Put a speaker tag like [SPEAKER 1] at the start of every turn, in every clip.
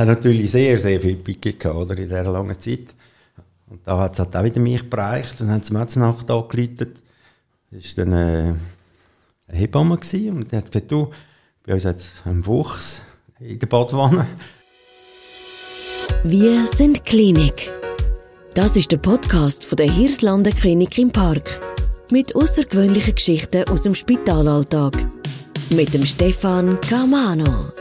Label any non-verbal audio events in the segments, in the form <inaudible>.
[SPEAKER 1] habe natürlich sehr, sehr viel Picke oder, in dieser langen Zeit. Und da hat es halt auch wieder mich bereicht. Dann haben sie mir Nacht angeleitet. Das war dann äh, eine Hebamme und die hat gesagt, du, bei uns hat es einen Wuchs in der Badwanne.
[SPEAKER 2] Wir sind Klinik. Das ist der Podcast von der Hirslanden Klinik im Park. Mit außergewöhnlichen Geschichten aus dem Spitalalltag. Mit dem Stefan Camano.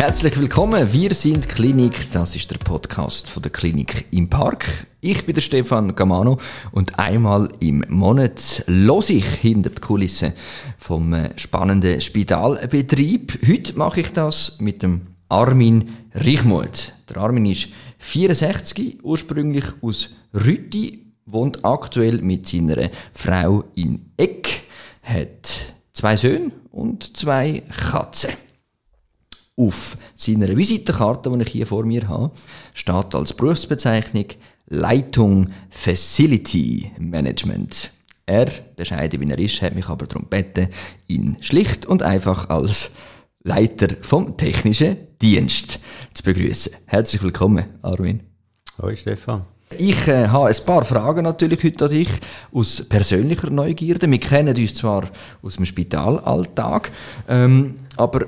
[SPEAKER 3] Herzlich willkommen, wir sind Klinik, das ist der Podcast von der Klinik im Park. Ich bin der Stefan Gamano und einmal im Monat los ich hinter die Kulisse vom äh, spannenden Spitalbetrieb. Heute mache ich das mit dem Armin Richmuth. Der Armin ist 64, ursprünglich aus Rütti, wohnt aktuell mit seiner Frau in Eck, hat zwei Söhne und zwei Katzen. Auf seiner Visitenkarte, die ich hier vor mir habe, steht als Berufsbezeichnung Leitung Facility Management. Er, bescheiden wie er ist, hat mich aber darum gebeten, ihn schlicht und einfach als Leiter vom technischen Dienst zu begrüßen. Herzlich willkommen, Armin.
[SPEAKER 1] Hallo Stefan.
[SPEAKER 3] Ich äh, habe ein paar Fragen natürlich heute an dich aus persönlicher Neugierde. Wir kennen uns zwar aus dem Spitalalltag, ähm, aber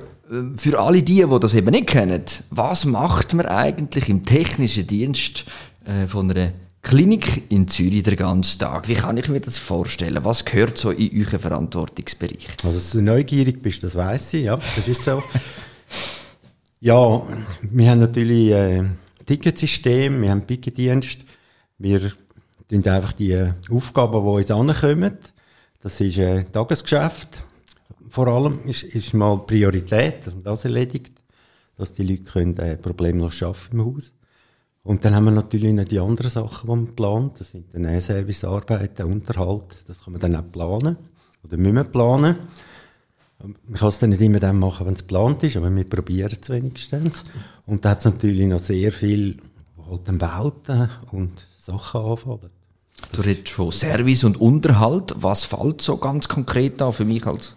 [SPEAKER 3] für alle die, die das eben nicht kennen, was macht man eigentlich im technischen Dienst äh, von einer Klinik in Zürich den ganzen Tag? Wie kann ich mir das vorstellen? Was gehört so in euren Verantwortungsbereich?
[SPEAKER 1] Also, dass du neugierig bist, das weiß ich, ja, das ist so. ja, wir haben natürlich äh, Ticketsystem, wir haben Pickendienst, wir sind einfach die Aufgaben, die uns ankommen. Das ist äh, Tagesgeschäft vor allem ist, ist mal Priorität, dass man das erledigt, dass die Leute können, äh, problemlos arbeiten im Haus. Und dann haben wir natürlich noch die anderen Sachen, die man plant. Das sind dann Servicearbeiten, Unterhalt. Das kann man dann auch planen. Oder müssen wir planen. Man kann es dann nicht immer dann machen, wenn es geplant ist, aber wir probieren es wenigstens. Und da hat es natürlich noch sehr viel, halt dann Bauten und Sachen anfallen.
[SPEAKER 3] Du redest von Service und Unterhalt. Was fällt so ganz konkret an für mich als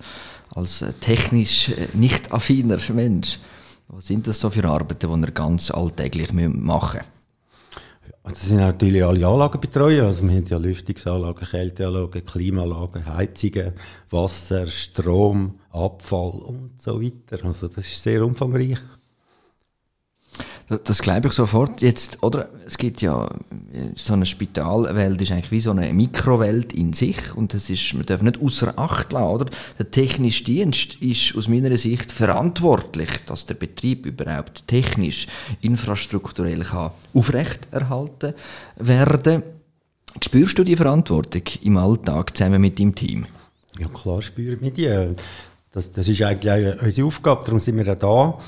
[SPEAKER 3] als äh, technisch äh, nicht affiner Mensch. Was sind das so für Arbeiten, die ihr ganz alltäglich machen müsst?
[SPEAKER 1] Also das sind natürlich alle Anlagenbetreuer. Also wir haben ja Lüftungsanlagen, Kälteanlagen, Klimaanlagen, Heizungen, Wasser, Strom, Abfall und so weiter. Also das ist sehr umfangreich.
[SPEAKER 3] Das glaube ich sofort. Jetzt, oder? Es gibt ja, so eine Spitalwelt ist eigentlich wie so eine Mikrowelt in sich und das ist, man darf nicht außer Acht lassen, oder? Der technische Dienst ist aus meiner Sicht verantwortlich, dass der Betrieb überhaupt technisch, infrastrukturell kann aufrechterhalten werden. Spürst du die Verantwortung im Alltag zusammen mit deinem Team?
[SPEAKER 1] Ja, klar spüren wir die. Das, das ist eigentlich auch unsere Aufgabe, darum sind wir ja da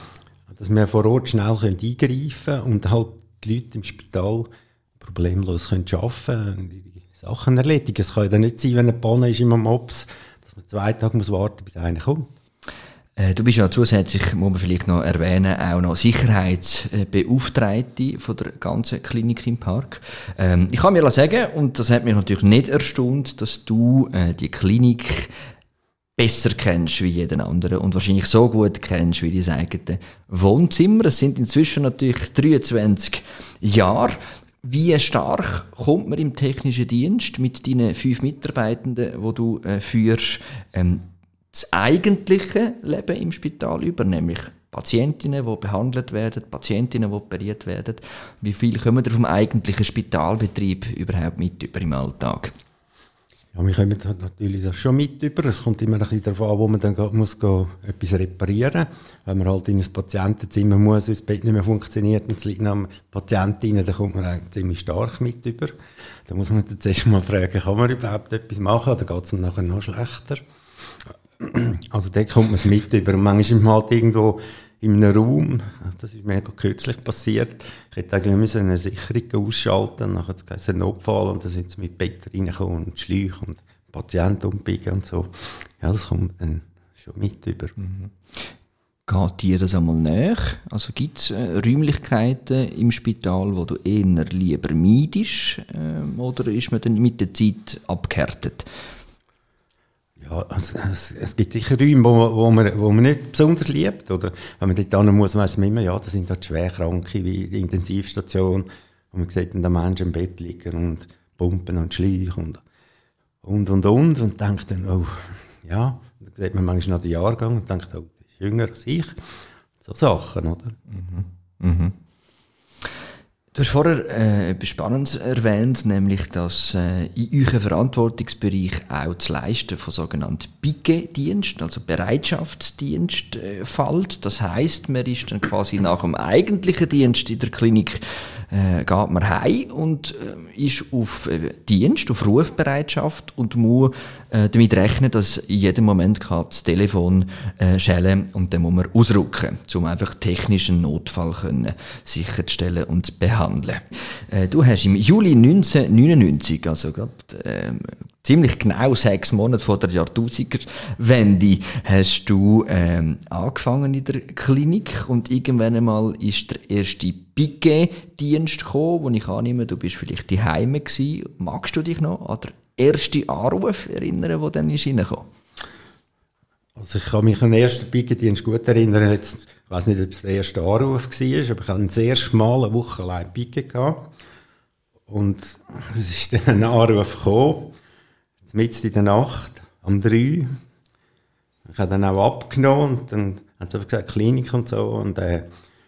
[SPEAKER 1] dass wir vor Ort schnell eingreifen können und halt die Leute im Spital problemlos können arbeiten und ihre Sachen erledigen. Es kann ja nicht sein, wenn eine Panne ist im Mops, dass man zwei Tage muss warten bis einer kommt.
[SPEAKER 3] Äh, du bist ja zusätzlich, muss man vielleicht noch erwähnen, auch noch Sicherheitsbeauftragte von der ganzen Klinik im Park. Ähm, ich kann mir sagen, und das hat mich natürlich nicht erstaunt, dass du äh, die Klinik besser kennst wie jeden anderen und wahrscheinlich so gut kennst wie dein eigenes Wohnzimmer. Es sind inzwischen natürlich 23 Jahre. Wie stark kommt man im technischen Dienst mit deinen fünf Mitarbeitenden, wo du äh, führst, ähm, das eigentliche Leben im Spital über, nämlich Patientinnen, die behandelt werden, Patientinnen, die operiert werden. Wie viel kommen wir vom eigentlichen Spitalbetrieb überhaupt mit über im Alltag?
[SPEAKER 1] Ja, wir kommen natürlich das schon mit über. Es kommt immer ein bisschen darauf an, wo man dann muss gehen, etwas reparieren Wenn man halt in ein Patientenzimmer muss, weil das Bett nicht mehr funktioniert und es liegt am Patienten dann kommt man eigentlich ziemlich stark mit über. Da muss man dann zuerst mal fragen, kann man überhaupt etwas machen oder geht es ihm nachher noch schlechter? Also da kommt man es mit über. Und manchmal ist man halt irgendwo in einem Raum, das ist mir kürzlich passiert, ich hätte eigentlich eine Sicherung ausschalten nachher hat es einen Notfall und dann sind sie mit Bett reingekommen und Schläuche und Patienten umbiegen und so. Ja, das kommt dann schon mit über. Mhm.
[SPEAKER 3] Geht dir das einmal näher? Also gibt es äh, Räumlichkeiten im Spital, wo du eher lieber meidest? Äh, oder ist man dann mit der Zeit abgehärtet?
[SPEAKER 1] Ja, also, es, es gibt sicher Räume, wo, wo, man, wo man nicht besonders liebt. Oder wenn man dort hin muss, weiss man immer, ja, das sind halt Schwerkranke wie die Intensivstation, wo man sieht, da Menschen im Bett liegen und pumpen und schleichen und, und, und, und, und denkt dann, oh, ja, dann sieht man manchmal noch den Jahrgang und denkt, oh, der ist jünger als ich. So Sachen, oder? Mhm. Mhm.
[SPEAKER 3] Du hast vorher äh, etwas Spannendes erwähnt, nämlich, dass äh, in euren Verantwortungsbereich auch das Leisten von sogenannten Piquet-Dienst, also Bereitschaftsdienst, äh, fällt. Das heißt, man ist dann quasi nach dem eigentlichen Dienst in der Klinik äh, geht man heim und äh, ist auf äh, Dienst, auf Rufbereitschaft und muss äh, damit rechnen, dass in jedem Moment das Telefon äh, schellen und dann muss man ausrücken, um einfach technischen Notfall können sicherzustellen und behandeln. Äh, du hast im Juli 1999, also gerade äh, ziemlich genau sechs Monate vor der Jahrtausenderwende hast du ähm, angefangen in der Klinik und irgendwann einmal ist der erste Piquet-Dienst gekommen, wo ich annehme, du bist vielleicht die Heime gewesen. Magst du dich noch an den ersten Anruf erinnern, der dann ist reingekommen?
[SPEAKER 1] Also ich kann mich an den ersten Piquet-Dienst gut erinnern. Jetzt, ich weiß nicht, ob es der erste Anruf war, aber ich hatte das erste Mal eine Woche allein Piquet. Und es ist dann ein Anruf gekommen mitten in der Nacht, um drei. Ich habe dann auch abgenommen und dann hat sie gesagt, Klinik und so. Und, äh,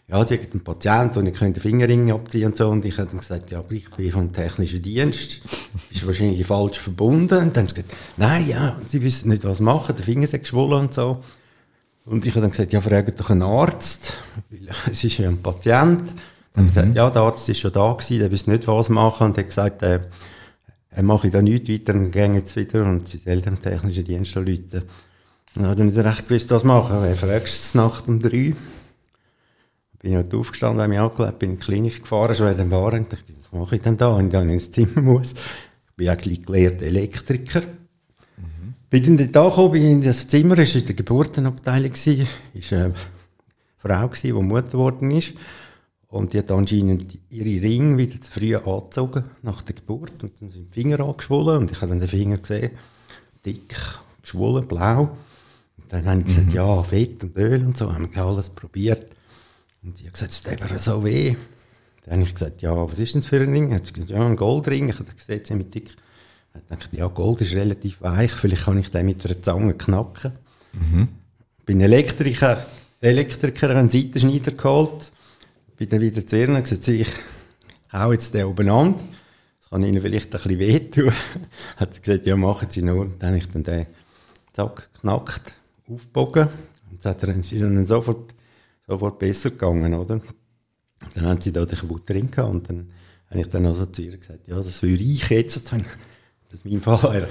[SPEAKER 1] ja, sie hat einen Patienten, und ich könnte den Fingerring abziehen und so. Und ich habe dann gesagt, ja, aber ich bin vom technischen Dienst. Ist wahrscheinlich falsch verbunden. Und dann hat sie gesagt, nein, ja, sie wissen nicht, was machen. Der Finger ist geschwollen und so. Und ich habe dann gesagt, ja, fragt doch einen Arzt. Weil <laughs> es ist ja ein Patient. Dann mhm. hat sie gesagt, ja, der Arzt ist schon da gewesen, der wusste nicht, was machen. Und er hat gesagt, äh, er mache ich da nichts weiter und gehe jetzt wieder und sie selten am technischen Dienst anrufen. Dann hat er nicht recht gewusst, was machen. Wer fragst Nacht um drei? Bin ich halt aufgestanden, habe mich angelegt, bin in die Klinik gefahren, schon in Waren und dachte, was mache ich denn da, wenn ich dann ins Zimmer <laughs> muss? Ich bin eigentlich gelehrter Elektriker. Mhm. Bin dann da gekommen, bin in das Zimmer, es war in der Geburtenabteilung, es war eine Frau, die Mutter geworden ist. Und die hat anscheinend ihre Ringe wieder zu früh angezogen, nach der Geburt. Und dann sind die Finger angeschwollen. Und ich habe dann den Finger gesehen, dick, geschwollen, blau. Und dann haben ich gesagt, mhm. ja, Fett und Öl und so, haben wir alles probiert. Und sie hat gesagt, es tut so weh. Dann habe ich gesagt, ja, was ist denn das für ein Ring? Hat sie gesagt, ja, ein Goldring. Ich habe gesehen, ziemlich dick. Ich dachte, ja, Gold ist relativ weich, vielleicht kann ich den mit einer Zange knacken. Mhm. Bin Elektriker, Elektriker, einen Seitenschneider geholt bin dann wieder zu ihr und gesagt, ich hau jetzt den oben an. Das kann Ihnen vielleicht ein bisschen wehtun. <laughs> hat sie gesagt, ja, machen Sie nur. Dann habe ich dann den zack, knackt, aufgebogen. Und dann ist dann sofort, sofort besser gegangen, oder? Dann haben sie da den kaputt drin gehabt. Und dann habe ich dann also zu ihr gesagt, ja, das würde ich jetzt, wenn das mein Fall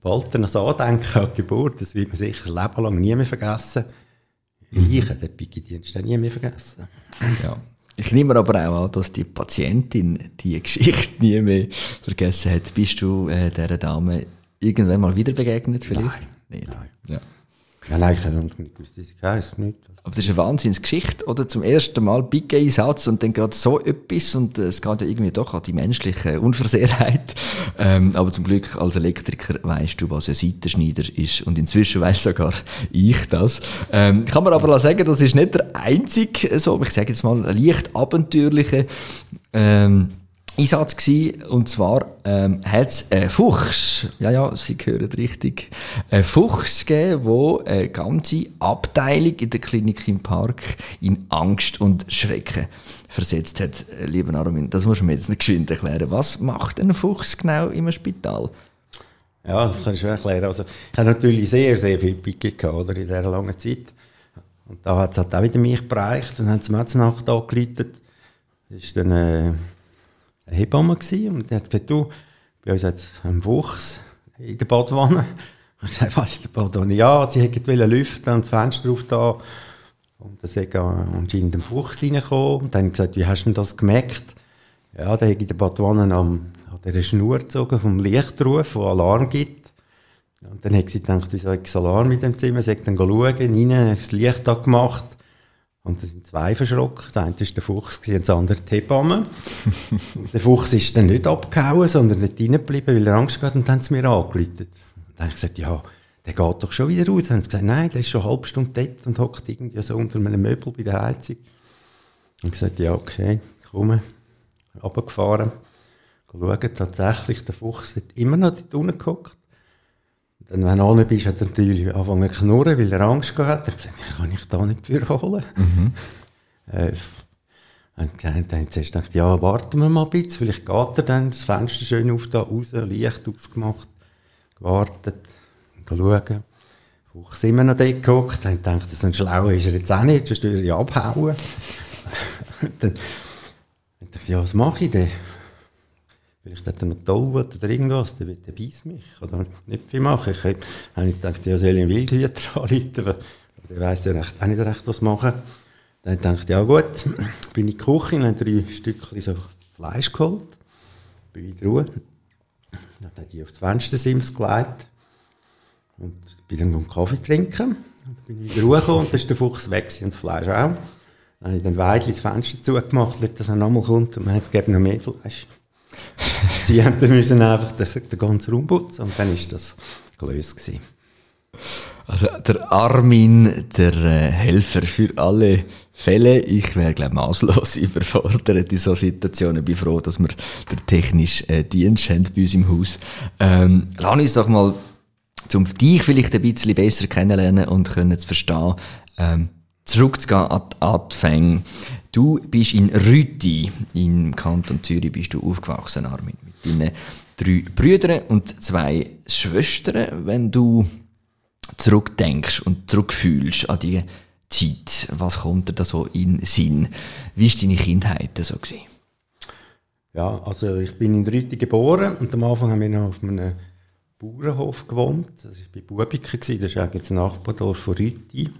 [SPEAKER 1] bald an das Andenken an die Geburt, das wird man sicher ein Leben lang nie mehr vergessen. Mhm. Ich habe den Picki-Dienst nie mehr vergessen.
[SPEAKER 3] Ja. Ich nehme aber auch an, dass die Patientin die <laughs> Geschichte nie mehr vergessen hat. Bist du äh, dieser Dame irgendwann mal wieder begegnet vielleicht?
[SPEAKER 1] Nein. Nicht. Nein. Ja. Ja, nein, ich habe nicht gewusst, sie heisst, nicht.
[SPEAKER 3] Aber das ist eine Wahnsinnsgeschichte, oder? Zum ersten Mal Big-Einsatz und dann gerade so etwas und äh, es geht ja irgendwie doch an die menschliche Unversehrtheit. <laughs> Ähm, aber zum Glück als Elektriker weißt du, was ein Seitenschneider ist und inzwischen weiß sogar ich das. Ähm, kann man aber auch sagen, das ist nicht der einzige, so, ich sage jetzt mal, leicht abenteuerliche ähm, Einsatz gewesen, und zwar ähm, hat es einen Fuchs, ja, ja, Sie hören richtig, einen Fuchs gegeben, der eine ganze Abteilung in der Klinik im Park in Angst und Schrecken versetzt hat. Äh, lieber Armin, das muss mir jetzt nicht geschwind erklären. Was macht ein Fuchs genau im Spital?
[SPEAKER 1] Ja, das kann ich schon erklären. Also, ich habe natürlich sehr, sehr viel Picke gehabt, oder, in dieser langen Zeit. Und da hat es halt auch wieder mich bereicht. Dann haben sie mir Nacht angeleitet. Ist dann, äh, Hebamme gewesen, und die hat gesagt, du, bei uns hat es einen Wuchs in der Badwanne. <laughs> Ich habe gesagt, was ist der Badwanne? Ja, sie hätte lüften und das Fenster auf da. Und dann ist anscheinend ein Fuchs reingekommen. Und dann habe ich gesagt, wie hast du denn das gemerkt? Ja, da hätte ich der Badwanne an, an dieser Schnur gezogen vom Lichtruf, der Alarm gibt. Und dann hat sie gedacht, wieso habe ich Alarm mit dem Zimmer? Sie hat dann schauen, rein, das Licht angemacht. Und da sind zwei verschrocken. Das eine war der Fuchs und das andere die Hebamme. <laughs> der Fuchs ist dann nicht abgehauen, sondern nicht reingeblieben, weil er Angst hatte und dann haben sie mir angeläutet. Und dann habe ich gesagt, ja, der geht doch schon wieder raus. Dann haben sie gesagt, nein, der ist schon eine halbe Stunde dort und hockt irgendwie so unter einem Möbel bei der Heizung. Und gesagt, ja, okay, komme, runtergefahren, schauen, tatsächlich, der Fuchs hat immer noch dort unten gehockt. Dann, wenn du unten bist, hat er natürlich angefangen zu knurren, weil er Angst gehabt hat. Hat gesagt, ich kann ich da nicht für holen. Mhm. <laughs> Äh, und dann haben sie zuerst gedacht, ja, warten wir mal ein bisschen, vielleicht geht er dann, das Fenster schön auf da raus, Licht ausgemacht, gewartet, schauen. Fuchs immer noch dort gehockt, dann gedacht, so ein Schlauer ist er jetzt auch nicht, sonst würde er ja abhauen. <laughs> dann dachte ich, ja, was mache ich denn? Vielleicht hat er noch toll oder irgendwas, dann wird er beißt mich. Oder nicht viel machen. Ich habe gedacht, ja, soll ich einen Wildhüter <laughs> anrufen, der weiss ja recht, auch nicht recht, was machen. Dann dachte ich, ja gut, <clears throat> bin in die Küche und habe drei Stückchen so Fleisch geholt. Bin wieder ruhig. Dann habe ich die auf das Fenstersims gelegt. Und bin dann einen Kaffee trinken. Dann bin ich wieder hochgekommen und dann ist der Fuchs weg und das Fleisch auch. Dann habe ich dann Weidli das Fenster zugemacht, dass er nochmal kommt und man hat es noch mehr Fleisch. <laughs> Sie haben müssen einfach den, ganzen Raum putzen und dann ist das gelöst gewesen.
[SPEAKER 3] Also der Armin, der äh, Helfer für alle Fälle. Ich wäre, glaube maßlos <laughs> überfordert in solchen Situationen. Ich bin froh, dass wir den technischen äh, Dienst haben bei uns im Haus. Ähm, lass uns doch mal, um dich vielleicht ein bisschen besser kennenlernen und können zu verstehen, ähm, zurückzugehen an die Anfänge. Du bist in Rüti, im Kanton Zürich, bist du aufgewachsen, Armin, mit deinen drei Brüdern und zwei Schwestern. Wenn du zurückdenkst und zurückfühlst an die Zeit, was kommt dir da so in den Sinn? Wie war deine Kindheit so? Gewesen?
[SPEAKER 1] Ja, also ich bin in Rüti geboren und am Anfang haben wir noch auf einem Bauernhof gewohnt. Das war bei Bubiken, das ist eigentlich das Nachbardorf von Rüti.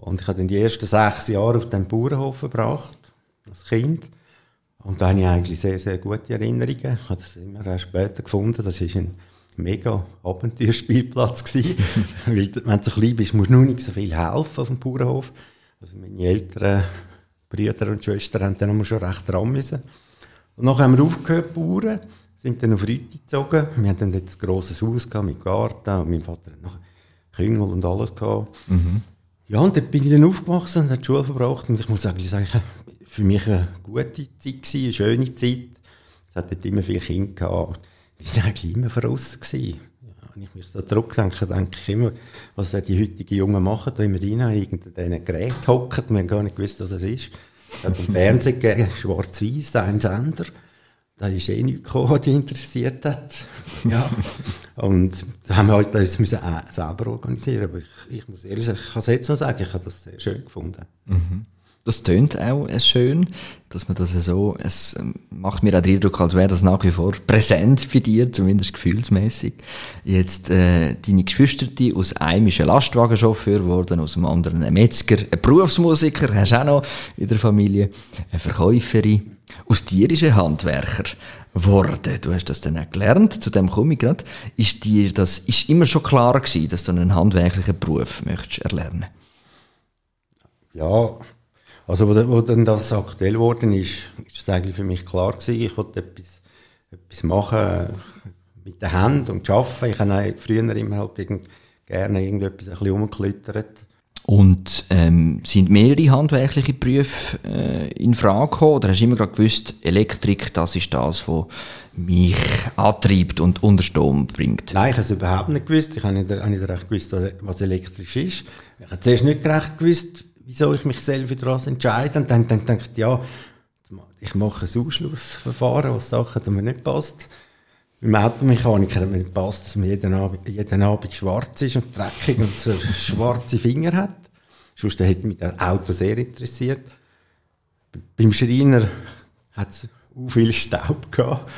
[SPEAKER 1] Und ich habe dann die ersten sechs Jahre auf dem Bauernhof verbracht, als Kind. Und da habe ich eigentlich sehr, sehr gute Erinnerungen. Ich habe das immer erst später gefunden. Das ist ein mega Abenteuerspielplatz gewesen. <laughs> Weil, wenn du klein bist, musst du nur nicht so viel helfen auf dem Bauernhof. Also meine älteren Brüder und Schwestern haben dann schon recht dran müssen. Und nachher haben wir aufgehört, Bauern, sind dann auf Rüti gezogen. Wir hatten dann dort ein grosses Haus gehabt, mit Garten und mein Vater hat noch Küngel und alles gehabt. Mhm. Ja, und dort bin ich dann aufgewachsen und habe die Schule verbracht. Und ich muss sagen, für mich eine gute Zeit gewesen, eine schöne Zeit. Es hat dort immer viele Kinder gehabt. Wir waren eigentlich immer voraus. Gewesen. Ja, wenn ich mich so zurückdenke, denke ich immer, was die heutigen Jungen machen, da immer rein, irgendein Gerät hocken. Wir haben gar nicht gewusst, was es ist. Es hat im Fernsehen gegeben, schwarz-weiß, ein Sender da ist eh nichts gekommen, was dich interessiert hat. <laughs> Ja. und da haben wir halt das müssen auch selber organisieren. Aber ich, ich muss ehrlich sagen, ich kann es jetzt noch sagen, ich habe das sehr schön gefunden.
[SPEAKER 3] Mhm. Das tönt auch schön, dass man das so, es macht mir auch den Eindruck, als wäre das nach wie vor präsent für dich, zumindest gefühlsmäßig. Jetzt, äh, deine Geschwister, aus einem ist ein Lastwagenchauffeur geworden, aus dem anderen ein Metzger, ein Berufsmusiker, hast du auch noch in der Familie, eine Verkäuferin. Aus dir ist ein Handwerker geworden. Du hast das dann auch gelernt, zu dem komme ich gerade. Ist dir das, ist immer schon klar gewesen, dass du einen handwerklichen Beruf möchtest erlernen?
[SPEAKER 1] Ja, also wo, wo dann das aktuell geworden ist, ist es eigentlich für mich klar gewesen, ich wollte etwas, etwas machen mit den Händen und arbeiten. Ich habe früher immer halt irgend, gerne irgendetwas ein bisschen umgeklettert
[SPEAKER 3] und ähm, sind mehrere handwerkliche Berufe äh, in Frage gekommen? Oder hast du immer gerade gewusst, Elektrik, das ist das, was mich antreibt und unter Strom bringt?
[SPEAKER 1] Nein, ich habe es überhaupt nicht gewusst. Ich habe nicht, habe nicht recht gewusst, was elektrisch ist. Ich habe zuerst nicht recht gewusst, wieso ich mich selbst daraus entscheide. Und dann, denke ich, ja, ich mache ein Ausschlussverfahren, was Sachen die mir nicht passt. Beim Automechaniker hat mir nicht passt, dass man jeden Abend, jeden Abend schwarz ist und dreckig und so schwarze Finger hat. Sonst hätte mich das Auto sehr interessiert. Beim Schreiner hat es auch viel Staub gehabt.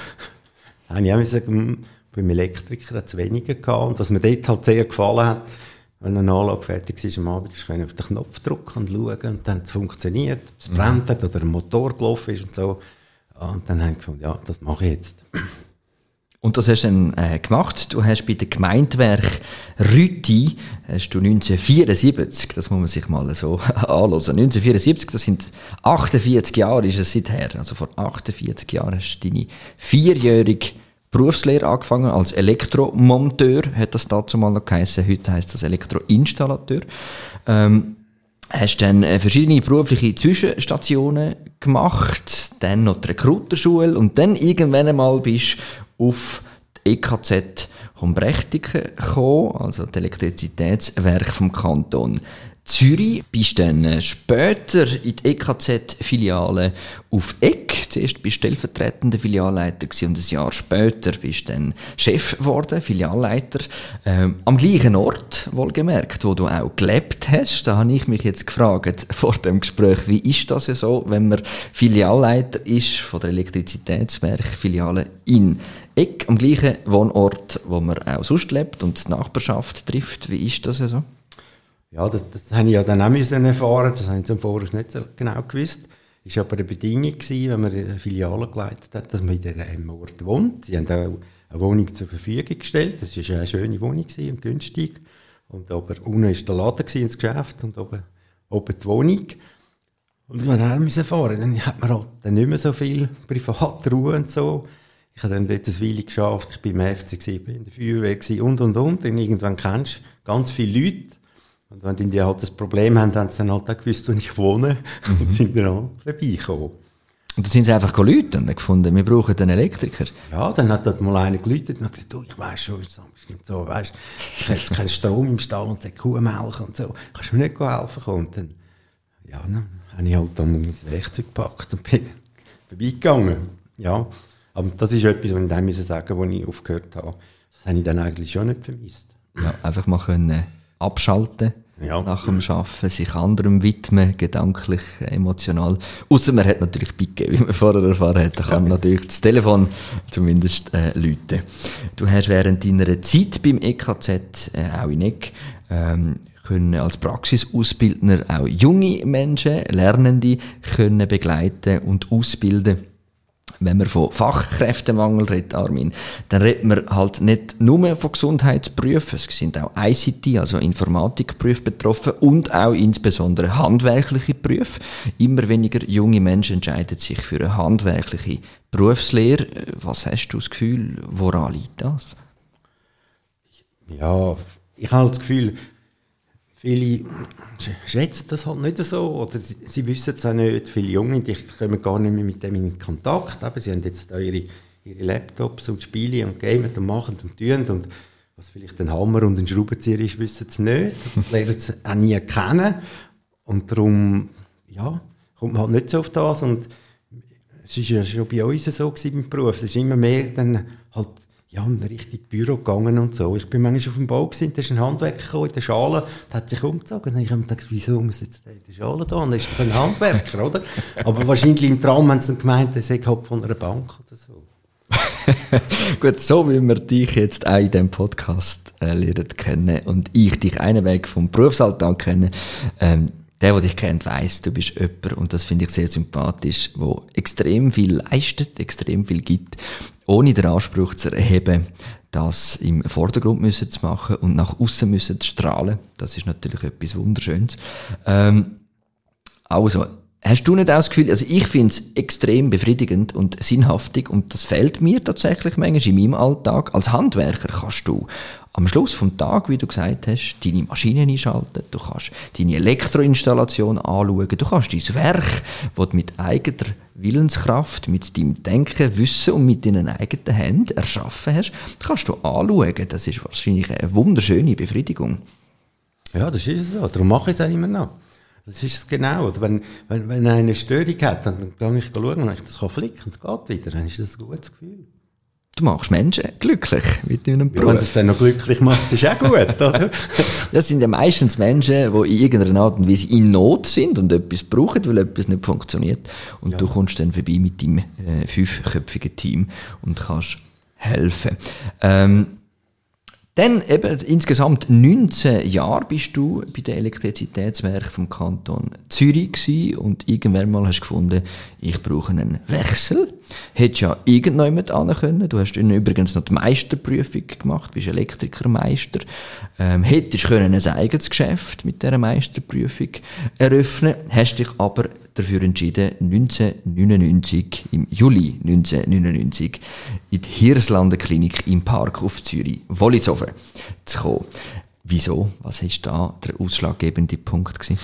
[SPEAKER 1] Da habe ich auch gesagt, hm, beim Elektriker hat es weniger gehabt. Und was mir dort halt sehr gefallen hat, wenn eine Anlage fertig ist am Abend, können auf den Knopf drücken und schauen und dann hat es funktioniert, ob es brennt hat oder ein Motor gelaufen ist und so. Und dann habe ich gefunden, ja, das mache ich jetzt.
[SPEAKER 3] Und das hast du dann äh, gemacht. Du hast bei dem Gemeindewerk Rüti, hast du 1974, das muss man sich mal so <laughs> anhören, 1974, das sind 48 Jahre ist es seither, also vor 48 Jahren hast du deine vierjährige Berufslehre angefangen als Elektromonteur, hat das dazu mal noch geheißen. Heute heißt das Elektroinstallateur. Ähm, hast dann äh, verschiedene berufliche Zwischenstationen gemacht, dann noch die Rekruterschule und dann irgendwann einmal bist du auf die EKZ Humbrechtiken gekommen, also das Elektrizitätswerk vom Kanton Zürich, bist dann äh, später in die EKZ-Filiale auf Eck. Zuerst bist du stellvertretender Filialleiter und ein Jahr später bist du dann Chef geworden, Filialleiter. Ähm, am gleichen Ort, wohlgemerkt, wo du auch gelebt hast. Da habe ich mich jetzt gefragt vor dem Gespräch, wie ist das ja so, wenn man Filialleiter ist von der Elektrizitätswerk-Filiale in Eck, am gleichen Wohnort, wo man auch sonst lebt und die Nachbarschaft trifft. Wie ist das ja so?
[SPEAKER 1] Ja, das, das habe ich ja dann auch erfahren. Das habe ich zum Voraus nicht so genau gewusst. Ist aber eine Bedingung gewesen, wenn man eine Filiale geleitet hat, dass man in diesem Ort wohnt. Sie haben auch eine Wohnung zur Verfügung gestellt. Das war eine schöne Wohnung und günstig. Und aber unten war der Laden ins Geschäft und oben, oben die Wohnung. Und wenn wir müssen fahren, dann hat man halt dann nicht mehr so viel Privatruhe und so. Ich habe dann dort ein Weile geschafft, ich war beim FC, ich war in der Feuerwehr und, und, und. Und irgendwann kennst du ganz viele Leute. Und wenn die halt das Problem haben, haben sie dann halt auch gewusst, wo ich wohne <laughs> mhm. und sind dann auch vorbeigekommen.
[SPEAKER 3] Und dann sind sie einfach Leute und gefunden, wir brauchen einen Elektriker.
[SPEAKER 1] Ja, dann hat dort mal einer geläutet und gesagt, du, ich weiss schon, so, weißt, ich habe jetzt keinen Strom im Stall und die Kuh melken und so, kannst du mir nicht helfen? Und dann, ja, dann habe ich halt dann mein Werkzeug gepackt und bin vorbeigegangen. Ja, aber das ist etwas, was ich dann sagen muss, als ich aufgehört habe. Das habe ich dann eigentlich schon nicht vermisst.
[SPEAKER 3] Ja, einfach mal können abschalten ja. nach dem Arbeiten, sich anderem widmen, gedanklich, emotional. Außer man hat natürlich Picke, wie man vorher erfahren hat, da kann ja. natürlich das Telefon zumindest äh, läuten. Du hast während deiner Zeit beim EKZ, äh, auch in Eck, ähm, können als Praxisausbildner auch junge Menschen, Lernende können begleiten und ausbilden wenn man von Fachkräftemangel redet, Armin, dann redet man halt nicht nur von Gesundheitsberufen. Es sind auch ICT, also Informatikberufe betroffen und auch insbesondere handwerkliche Berufe. Immer weniger junge Menschen entscheiden sich für eine handwerkliche Berufslehre. Was hast du das Gefühl, woran liegt das?
[SPEAKER 1] Ja, ich habe das Gefühl, Viele schätzen das halt nicht so oder sie, sie wissen es auch nicht. Viele Junge, die kommen gar nicht mehr mit dem in Kontakt. Aber sie haben jetzt ihre, ihre Laptops und Spiele und gamen und machen und tun und was vielleicht ein Hammer und ein Schraubenzieher ist, wissen sie nicht. Lernen sie auch nie kennen. Und darum, ja, kommt man halt nicht so auf das. Und es war ja schon bei uns so im Beruf. Es ist immer mehr dann halt ja, in richtiges Büro gegangen und so. Ich bin manchmal auf dem Bau gewesen, da ist ein Handwerker gekommen in der Schale, der hat sich umgezogen. Und ich habe gedacht, wieso muss jetzt der in der Schale da? Und ist doch ein Handwerker, oder? Aber wahrscheinlich im Traum haben sie dann gemeint, er sei halt von einer Bank oder so. <laughs>
[SPEAKER 3] Gut, so wie wir dich jetzt auch in diesem Podcast äh, lernen kennen und ich dich einen Weg vom Berufsalltag kenne, ähm, der, der dich kennt, weiß, du bist jemand, und das finde ich sehr sympathisch, wo extrem viel leistet, extrem viel gibt, ohne den Anspruch zu erheben, das im Vordergrund müssen zu machen und nach außen müssen zu strahlen. Das ist natürlich etwas Wunderschönes. Ähm, also, Hast du nicht auch das Gefühl, also ich finde es extrem befriedigend und sinnhaftig und das fällt mir tatsächlich manchmal in meinem Alltag. Als Handwerker kannst du am Schluss vom Tag, wie du gesagt hast, deine Maschinen einschalten, du kannst deine Elektroinstallation anschauen, du kannst dein Werk, das du mit eigener Willenskraft, mit deinem Denken, Wissen und mit deinen eigenen Händen erschaffen hast, kannst du anschauen. Das ist wahrscheinlich eine wunderschöne Befriedigung.
[SPEAKER 1] Ja, das ist so. Darum mache ich es auch immer noch. Das ist es genau. Wenn, wenn, wenn einer eine Störung hat, dann, dann gehe ich schauen, wenn ich das flicken kann, es geht wieder, dann ist das ein gutes Gefühl.
[SPEAKER 3] Du machst Menschen glücklich mit deinem
[SPEAKER 1] Beruf. Ja, wenn es dann noch glücklich macht, ist auch gut, oder? <laughs>
[SPEAKER 3] das sind ja meistens Menschen, die in irgendeiner Art und Weise in Not sind und etwas brauchen, weil etwas nicht funktioniert. Und ja. du kommst dann vorbei mit deinem äh, fünfköpfigen Team und kannst helfen. Ähm, dann eben insgesamt 19 Jahre bist du bei den Elektrizitätswerken vom Kanton Zürich gewesen und irgendwann mal hast du gefunden, ich brauche einen Wechsel. Hättest ja irgendjemand an können. Du hast übrigens noch die Meisterprüfung gemacht, bist Elektrikermeister. Ähm, hättest können ein eigenes Geschäft mit dieser Meisterprüfung eröffnen, hast dich aber dafür entschieden, 1999, im Juli 1999, in die Hirslanden Klinik im Park auf Zürich, Wollishofen, zu kommen. Wieso? Was war da der ausschlaggebende Punkt gewesen?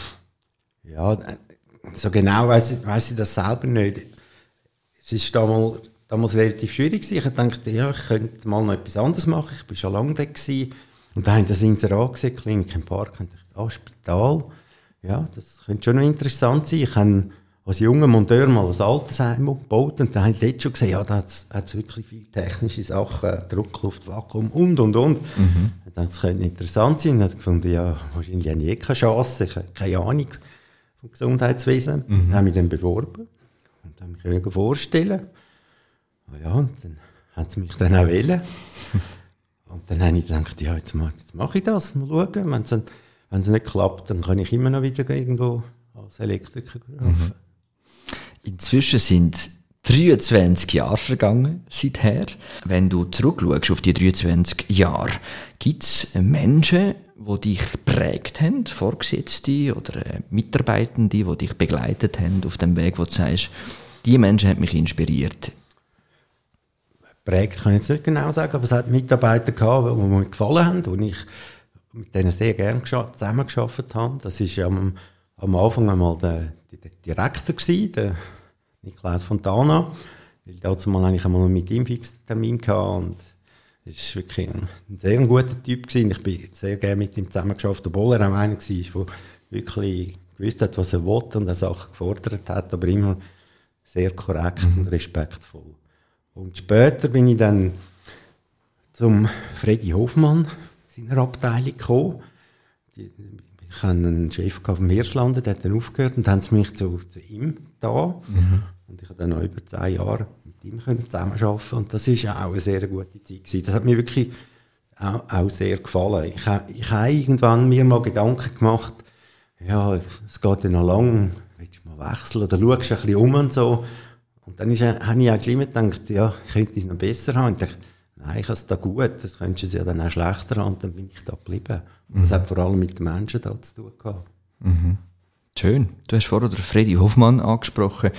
[SPEAKER 1] Ja, so genau weiß ich, weiss ich das selber nicht. Es ist damals, damals relativ schwierig gewesen. Ich dachte, ja, ich könnte mal noch etwas anderes machen. Ich war schon lange da gewesen. Und da haben das Inserat gesehen, Klinik im Park, und ich dachte, ah, Spital. Ja, das könnte schon noch interessant sein. Ich habe als junger Monteur mal ein Altersheim gebaut und da haben die schon gesehen, ja, da hat es wirklich viele technische Sachen, Druckluft, Vakuum und, und, und. Mhm. Das könnte interessant sein. Und ich gefunden, ja, wahrscheinlich habe ich eh keine Chance, ich habe keine Ahnung vom Gesundheitswesen. Mhm. Dann habe mich dann beworben und habe mich vorstellen. Ja, und dann haben sie mich dann auch wählen. <laughs> und dann habe ich gedacht, ja, jetzt, jetzt mache ich das, mal schauen. Wenn wenn es nicht klappt, dann kann ich immer noch wieder irgendwo als Elektriker arbeiten. Mhm.
[SPEAKER 3] Inzwischen sind 23 Jahre vergangen seither. Wenn du zurückschaust auf die 23 Jahre, gibt es Menschen, die dich prägt haben, Vorgesetzte oder äh, Mitarbeitende, die dich begleitet haben auf dem Weg, wo du sagst, die Menschen haben mich inspiriert?
[SPEAKER 1] Prägt kann ich jetzt nicht genau sagen, aber es hat Mitarbeiter gehabt, die mir gefallen haben und ich mit denen sehr gerne zusammengearbeitet habe. Das war am, am Anfang einmal der, der Direktor gewesen, der Niklaus Fontana. Weil dazu mal eigentlich einmal mit ihm Fixtermin gehabt und es war wirklich ein, ein sehr guter Typ gewesen. Ich bin sehr gerne mit ihm zusammengearbeitet, obwohl er auch einer war, der wirklich gewusst hat, was er wollte und auch Sachen gefordert hat, aber immer sehr korrekt mhm. und respektvoll. Und später bin ich dann zum Freddy Hofmann, seiner Abteilung gekommen. Ich hatte einen Chef vom Hirslanden, der hat dann aufgehört und haben sie mich zu, zu ihm da. Mhm. Und ich habe dann noch über zehn Jahre mit ihm zusammenarbeiten und das war auch eine sehr gute Zeit gewesen. Das hat mir wirklich auch, auch sehr gefallen. Ich, ich habe irgendwann mir mal Gedanken gemacht, ja, es geht ja noch lang, willst du mal wechseln oder schaust ein bisschen um und so. Und dann ist, habe ich auch gleich gedacht, ja, ich könnte es noch besser haben. Ich dachte, nein, ich habe es da gut, das könntest du ja dann auch schlechter haben und dann bin ich da geblieben. Mhm. Das hat vor allem mit den Menschen da zu tun gehabt.
[SPEAKER 3] Mhm. Schön. Du hast vorher den Freddy Hoffmann angesprochen.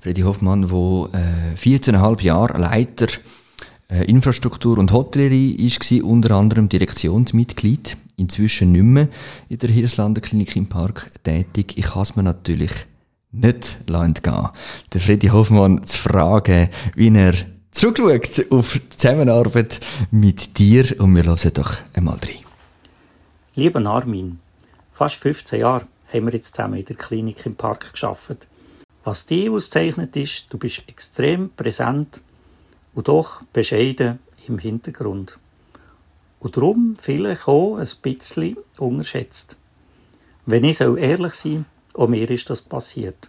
[SPEAKER 3] Freddy Hoffmann, der äh, 14,5 Jahre Leiter äh, Infrastruktur und Hotellerie war, unter anderem Direktionsmitglied, inzwischen nicht mehr in der Hirslander Klinik im Park tätig. Ich kann es mir natürlich nicht entgehen, den Freddy Hoffmann zu fragen, wie er zurückschaut auf die Zusammenarbeit mit dir und wir hören doch einmal rein.
[SPEAKER 4] Lieber Armin, fast 15 Jahre haben wir jetzt zusammen in der Klinik im Park geschafft. Was dich auszeichnet ist, du bist extrem präsent und doch bescheiden im Hintergrund. Und darum vielleicht auch ein bisschen unterschätzt. Wenn ich so ehrlich sein auch mir ist das passiert.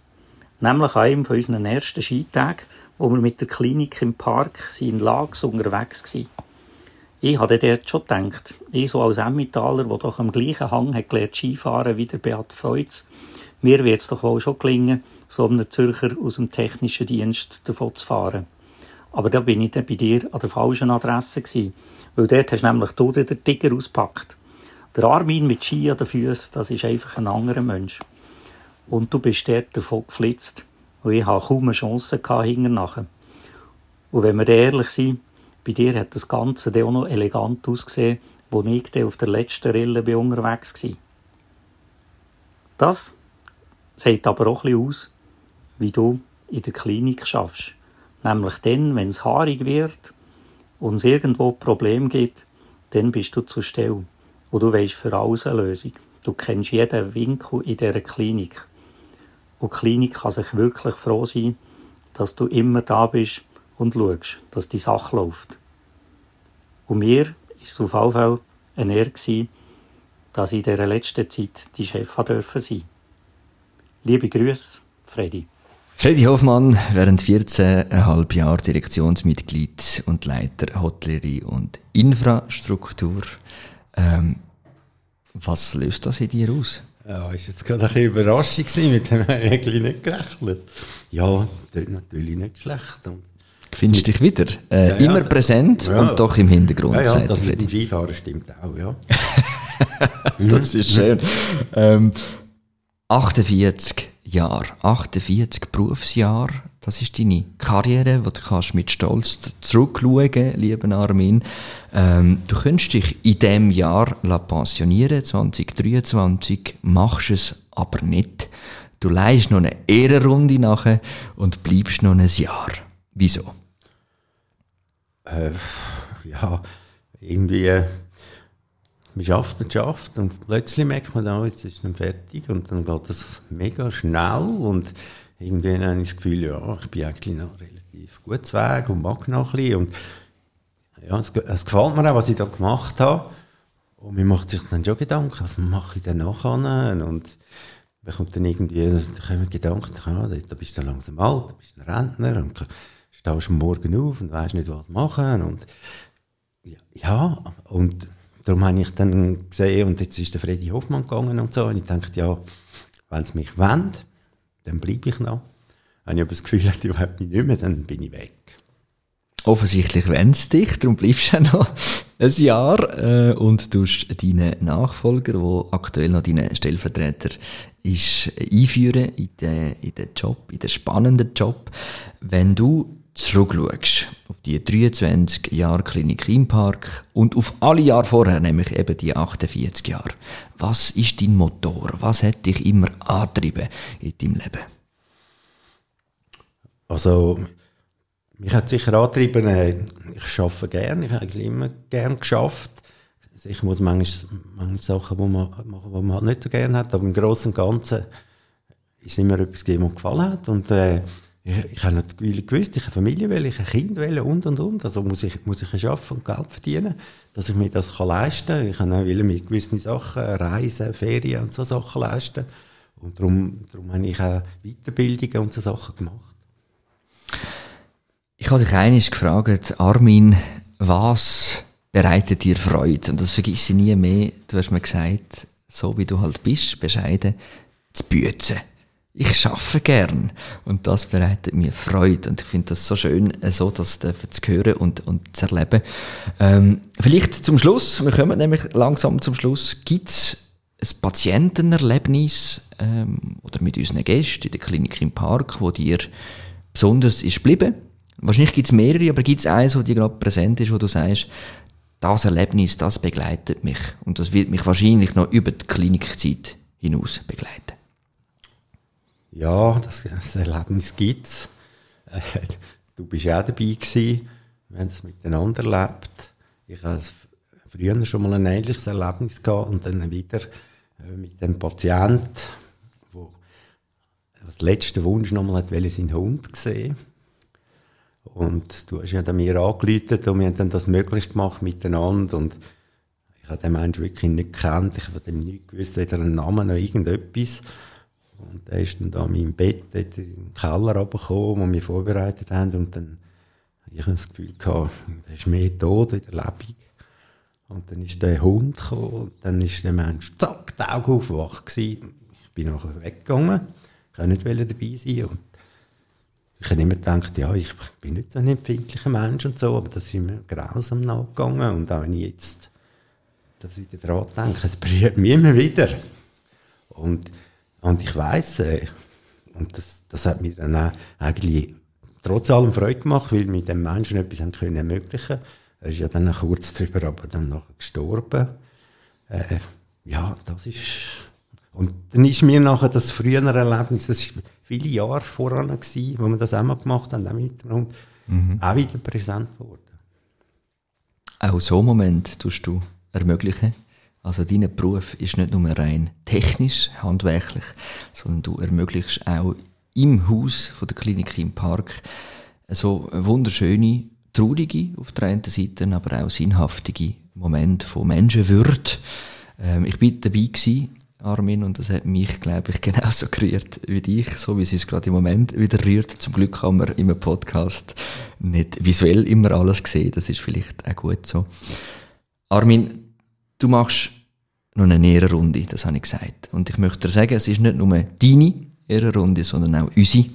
[SPEAKER 4] Nämlich an einem von unseren ersten Skitagen, wo wir mit der Klinik im Park in Lags unterwegs waren. Ich hatte dort schon gedacht, ich so als Emmentaler, der doch am gleichen Hang hat gelernt Skifahren wie der Beat Feutz, mir wird es doch wohl schon gelingen, so einem Zürcher aus dem technischen Dienst davon zu fahren. Aber da bin ich dann bei dir an der falschen Adresse gewesen, weil dort hast du nämlich du den Tiger ausgepackt. Der Armin mit Ski an den Füßen, das ist einfach ein anderer Mensch. Und du bist dort davon geflitzt. Und ich hatte kaum eine Chance hinten nachher. Und wenn wir ehrlich sind, bei dir hat das Ganze auch noch elegant ausgesehen, wo ich auf der letzten Rille unterwegs war. Das sieht aber auch ein bisschen aus, wie du in der Klinik schaffst. Nämlich dann, wenn es haarig wird und es irgendwo Problem gibt, dann bist du zur Stelle. Und du weißt für alles eine Lösung. Du kennst jeden Winkel in dieser Klinik. Und die Klinik kann sich wirklich froh sein, dass du immer da bist und schaust, dass die Sache läuft. Und mir war es auf jeden Fall eine Ehre, dass ich in dieser letzten Zeit die Chef sein. Liebe Grüße, Freddy.
[SPEAKER 3] Freddy Hoffmann, während 14,5 Jahre Direktionsmitglied und Leiter Hotellerie und Infrastruktur. Ähm, was löst das in dir aus?
[SPEAKER 1] Ja, ist jetzt gerade ein bisschen Überraschung gewesen, mit dem habe ich eigentlich nicht gerechnet. Ja, dort natürlich nicht schlecht. Und
[SPEAKER 3] Findest du dich wieder? Äh, ja, immer ja, präsent ja, und doch im Hintergrund.
[SPEAKER 1] Ja, ja das mit dem Skifahren stimmt auch, ja. <laughs>
[SPEAKER 3] das ist schön. Ähm, 48 Jahre, 48 Berufsjahre, das ist deine Karriere, wo du kannst mit Stolz zurückschauen, lieber Armin. Ähm, du könntest dich in diesem Jahr pensionieren, 2023, machst es aber nicht. Du leist noch eine Ehrenrunde nachher und bleibst noch ein Jahr. Wieso?
[SPEAKER 1] Äh, ja, irgendwie, äh, man schafft und schafft und plötzlich merkt man dann, jetzt ist dann fertig und dann geht das mega schnell und irgendwie habe ich das Gefühl, ja, ich bin eigentlich noch relativ gut Weg und mag noch ein bisschen. Und ja, es, es, gefällt mir auch, was ich da gemacht habe. Und man macht sich dann schon Gedanken, was mache ich denn nachher? Und man kommt dann irgendwie, da kommen Gedanken, ja, da bist du langsam alt, da bist ein Rentner und stehst morgen auf und weißt nicht, was machen und ja, und darum habe ich dann gesehen, und jetzt ist der Freddy Hoffmann gegangen und so, und ich dachte, ja, wenn es mich wendet, dann bleibe ich noch. Wenn ich aber das Gefühl habe, ich will mich nicht mehr, dann bin ich weg.
[SPEAKER 3] Offensichtlich wendet dich, darum bleibst du noch ein Jahr äh, und tust deinen Nachfolger, der aktuell noch deinen Stellvertreter ist, einführen in den, in den Job, in den spannenden Job. Wenn du zurückschaust auf die 23 Jahre Klinik im Park und auf alle Jahre vorher, nämlich eben die 48 Jahre, was ist dein Motor? Was hat dich immer angetrieben in deinem Leben?
[SPEAKER 1] Also, mich hat sicher angetrieben, äh, ich arbeite gerne, ich habe eigentlich immer gerne geschafft. Sicher muss manchmal, manchmal Sachen, machen, die man halt nicht so gerne hat, aber im Großen und Ganzen ist immer etwas gegeben, was gefallen hat und äh, ich, ich habe natürlich gewusst, ich habe Familie will, ich ein Kind will und und und. Also muss ich, muss ich arbeiten und Geld verdienen, dass ich mir das kann leisten kann. Ich auch mit gewissen Sachen, Reisen, Ferien und so Sachen leisten. Und darum, darum habe ich auch Weiterbildungen und so Sachen gemacht.
[SPEAKER 3] Ich habe dich einiges gefragt, Armin, was bereitet dir Freude? Und das vergisst ich nie mehr. Du hast mir gesagt, so wie du halt bist, bescheiden, zu büzen ich schaffe gern und das bereitet mir Freude und ich finde das so schön, äh, so das zu hören und, und zu erleben. Ähm, vielleicht zum Schluss, wir kommen nämlich langsam zum Schluss, gibt es ein Patientenerlebnis ähm, oder mit unseren Gästen in der Klinik im Park, wo dir besonders ist geblieben? Wahrscheinlich gibt es mehrere, aber gibt es eins, wo dir gerade präsent ist, wo du sagst, das Erlebnis, das begleitet mich und das wird mich wahrscheinlich noch über die Klinikzeit hinaus begleiten.
[SPEAKER 1] Ja, das, das Erlebnis gibt's. Äh, <laughs> du bist auch dabei gewesen, wenn es miteinander lebt. Ich hatte früher schon mal ein ähnliches Erlebnis gehabt und dann wieder äh, mit dem Patienten, wo als letzter Wunsch nochmal hat, seinen Hund gesehen. Und du hast ja dann mir angeleitet und wir haben dann das möglich gemacht miteinander und ich habe den Menschen wirklich nicht gekannt, ich habe dem nicht gewusst, weder einen Namen noch irgendetwas. Und er ist dann da meinem Bett in den Keller runtergekommen, wo wir vorbereitet haben. Und dann hatte ich das Gefühl, gehabt, er ist mehr tot wieder lebendig. Und dann ist der Hund gekommen und dann ist der Mensch zack, die Augen aufgewacht gewesen. Ich bin nachher weggegangen. Ich wollte nicht dabei sein. Und ich habe immer gedacht, ja, ich bin nicht so ein empfindlicher Mensch und so, aber das ist mir grausam nachgegangen. Und auch wenn ich jetzt das wieder daran denke, es <laughs> berührt mich immer wieder. Und und ich weiß äh, und das, das hat mir dann auch eigentlich trotz allem Freude gemacht, weil wir mit dem Menschen etwas haben können ermöglichen. Er ist ja dann kurz drüber, aber dann nachher gestorben. Äh, ja, das ist und dann ist mir nachher das frühere Erlebnis, das war viele Jahre voran, gewesen, wo wir das auch mal gemacht haben, auch mit dem Hund, mhm. auch wieder präsent geworden.
[SPEAKER 3] Auch so einen Moment tust du ermöglichen? Also dein Beruf ist nicht nur rein technisch, handwerklich, sondern du ermöglichst auch im Haus von der Klinik im Park so wunderschöne, traurige auf der einen Seite, aber auch sinnhaftige Momente von Menschenwürde. Ähm, ich bin dabei gewesen, Armin, und das hat mich, glaube ich, <laughs> genauso gerührt wie dich, so wie es uns gerade im Moment wieder rührt. Zum Glück haben wir im Podcast nicht visuell immer alles gesehen, das ist vielleicht auch gut so. Armin, du machst noch eine Ehrenrunde, das habe ich gesagt. Und ich möchte dir sagen, es ist nicht nur deine Ehrenrunde, sondern auch unsere.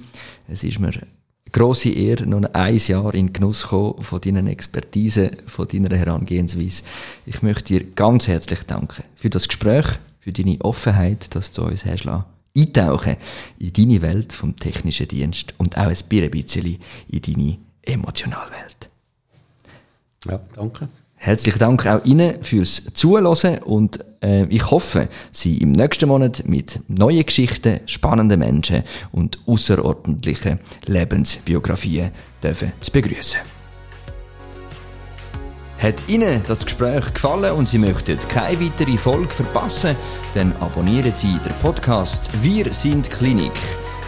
[SPEAKER 3] Es ist mir eine grosse Ehre, noch ein Jahr in Genuss zu kommen von deiner Expertise, von deiner Herangehensweise. Ich möchte dir ganz herzlich danken für das Gespräch, für deine Offenheit, dass du uns hast eintauchen in deine Welt vom technischen Dienst und auch ein bisschen in deine Emotionalwelt.
[SPEAKER 1] Ja, danke.
[SPEAKER 3] Herzlichen Dank auch Ihnen fürs Zuhören und äh, ich hoffe, Sie im nächsten Monat mit neuen Geschichten, spannenden Menschen und außerordentlichen Lebensbiografien dürfen zu begrüßen. Hat Ihnen das Gespräch gefallen und Sie möchten keine weitere Folge verpassen, dann abonnieren Sie den Podcast Wir sind Klinik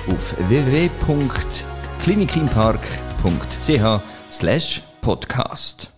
[SPEAKER 3] auf www.klinikimpark.ch/podcast.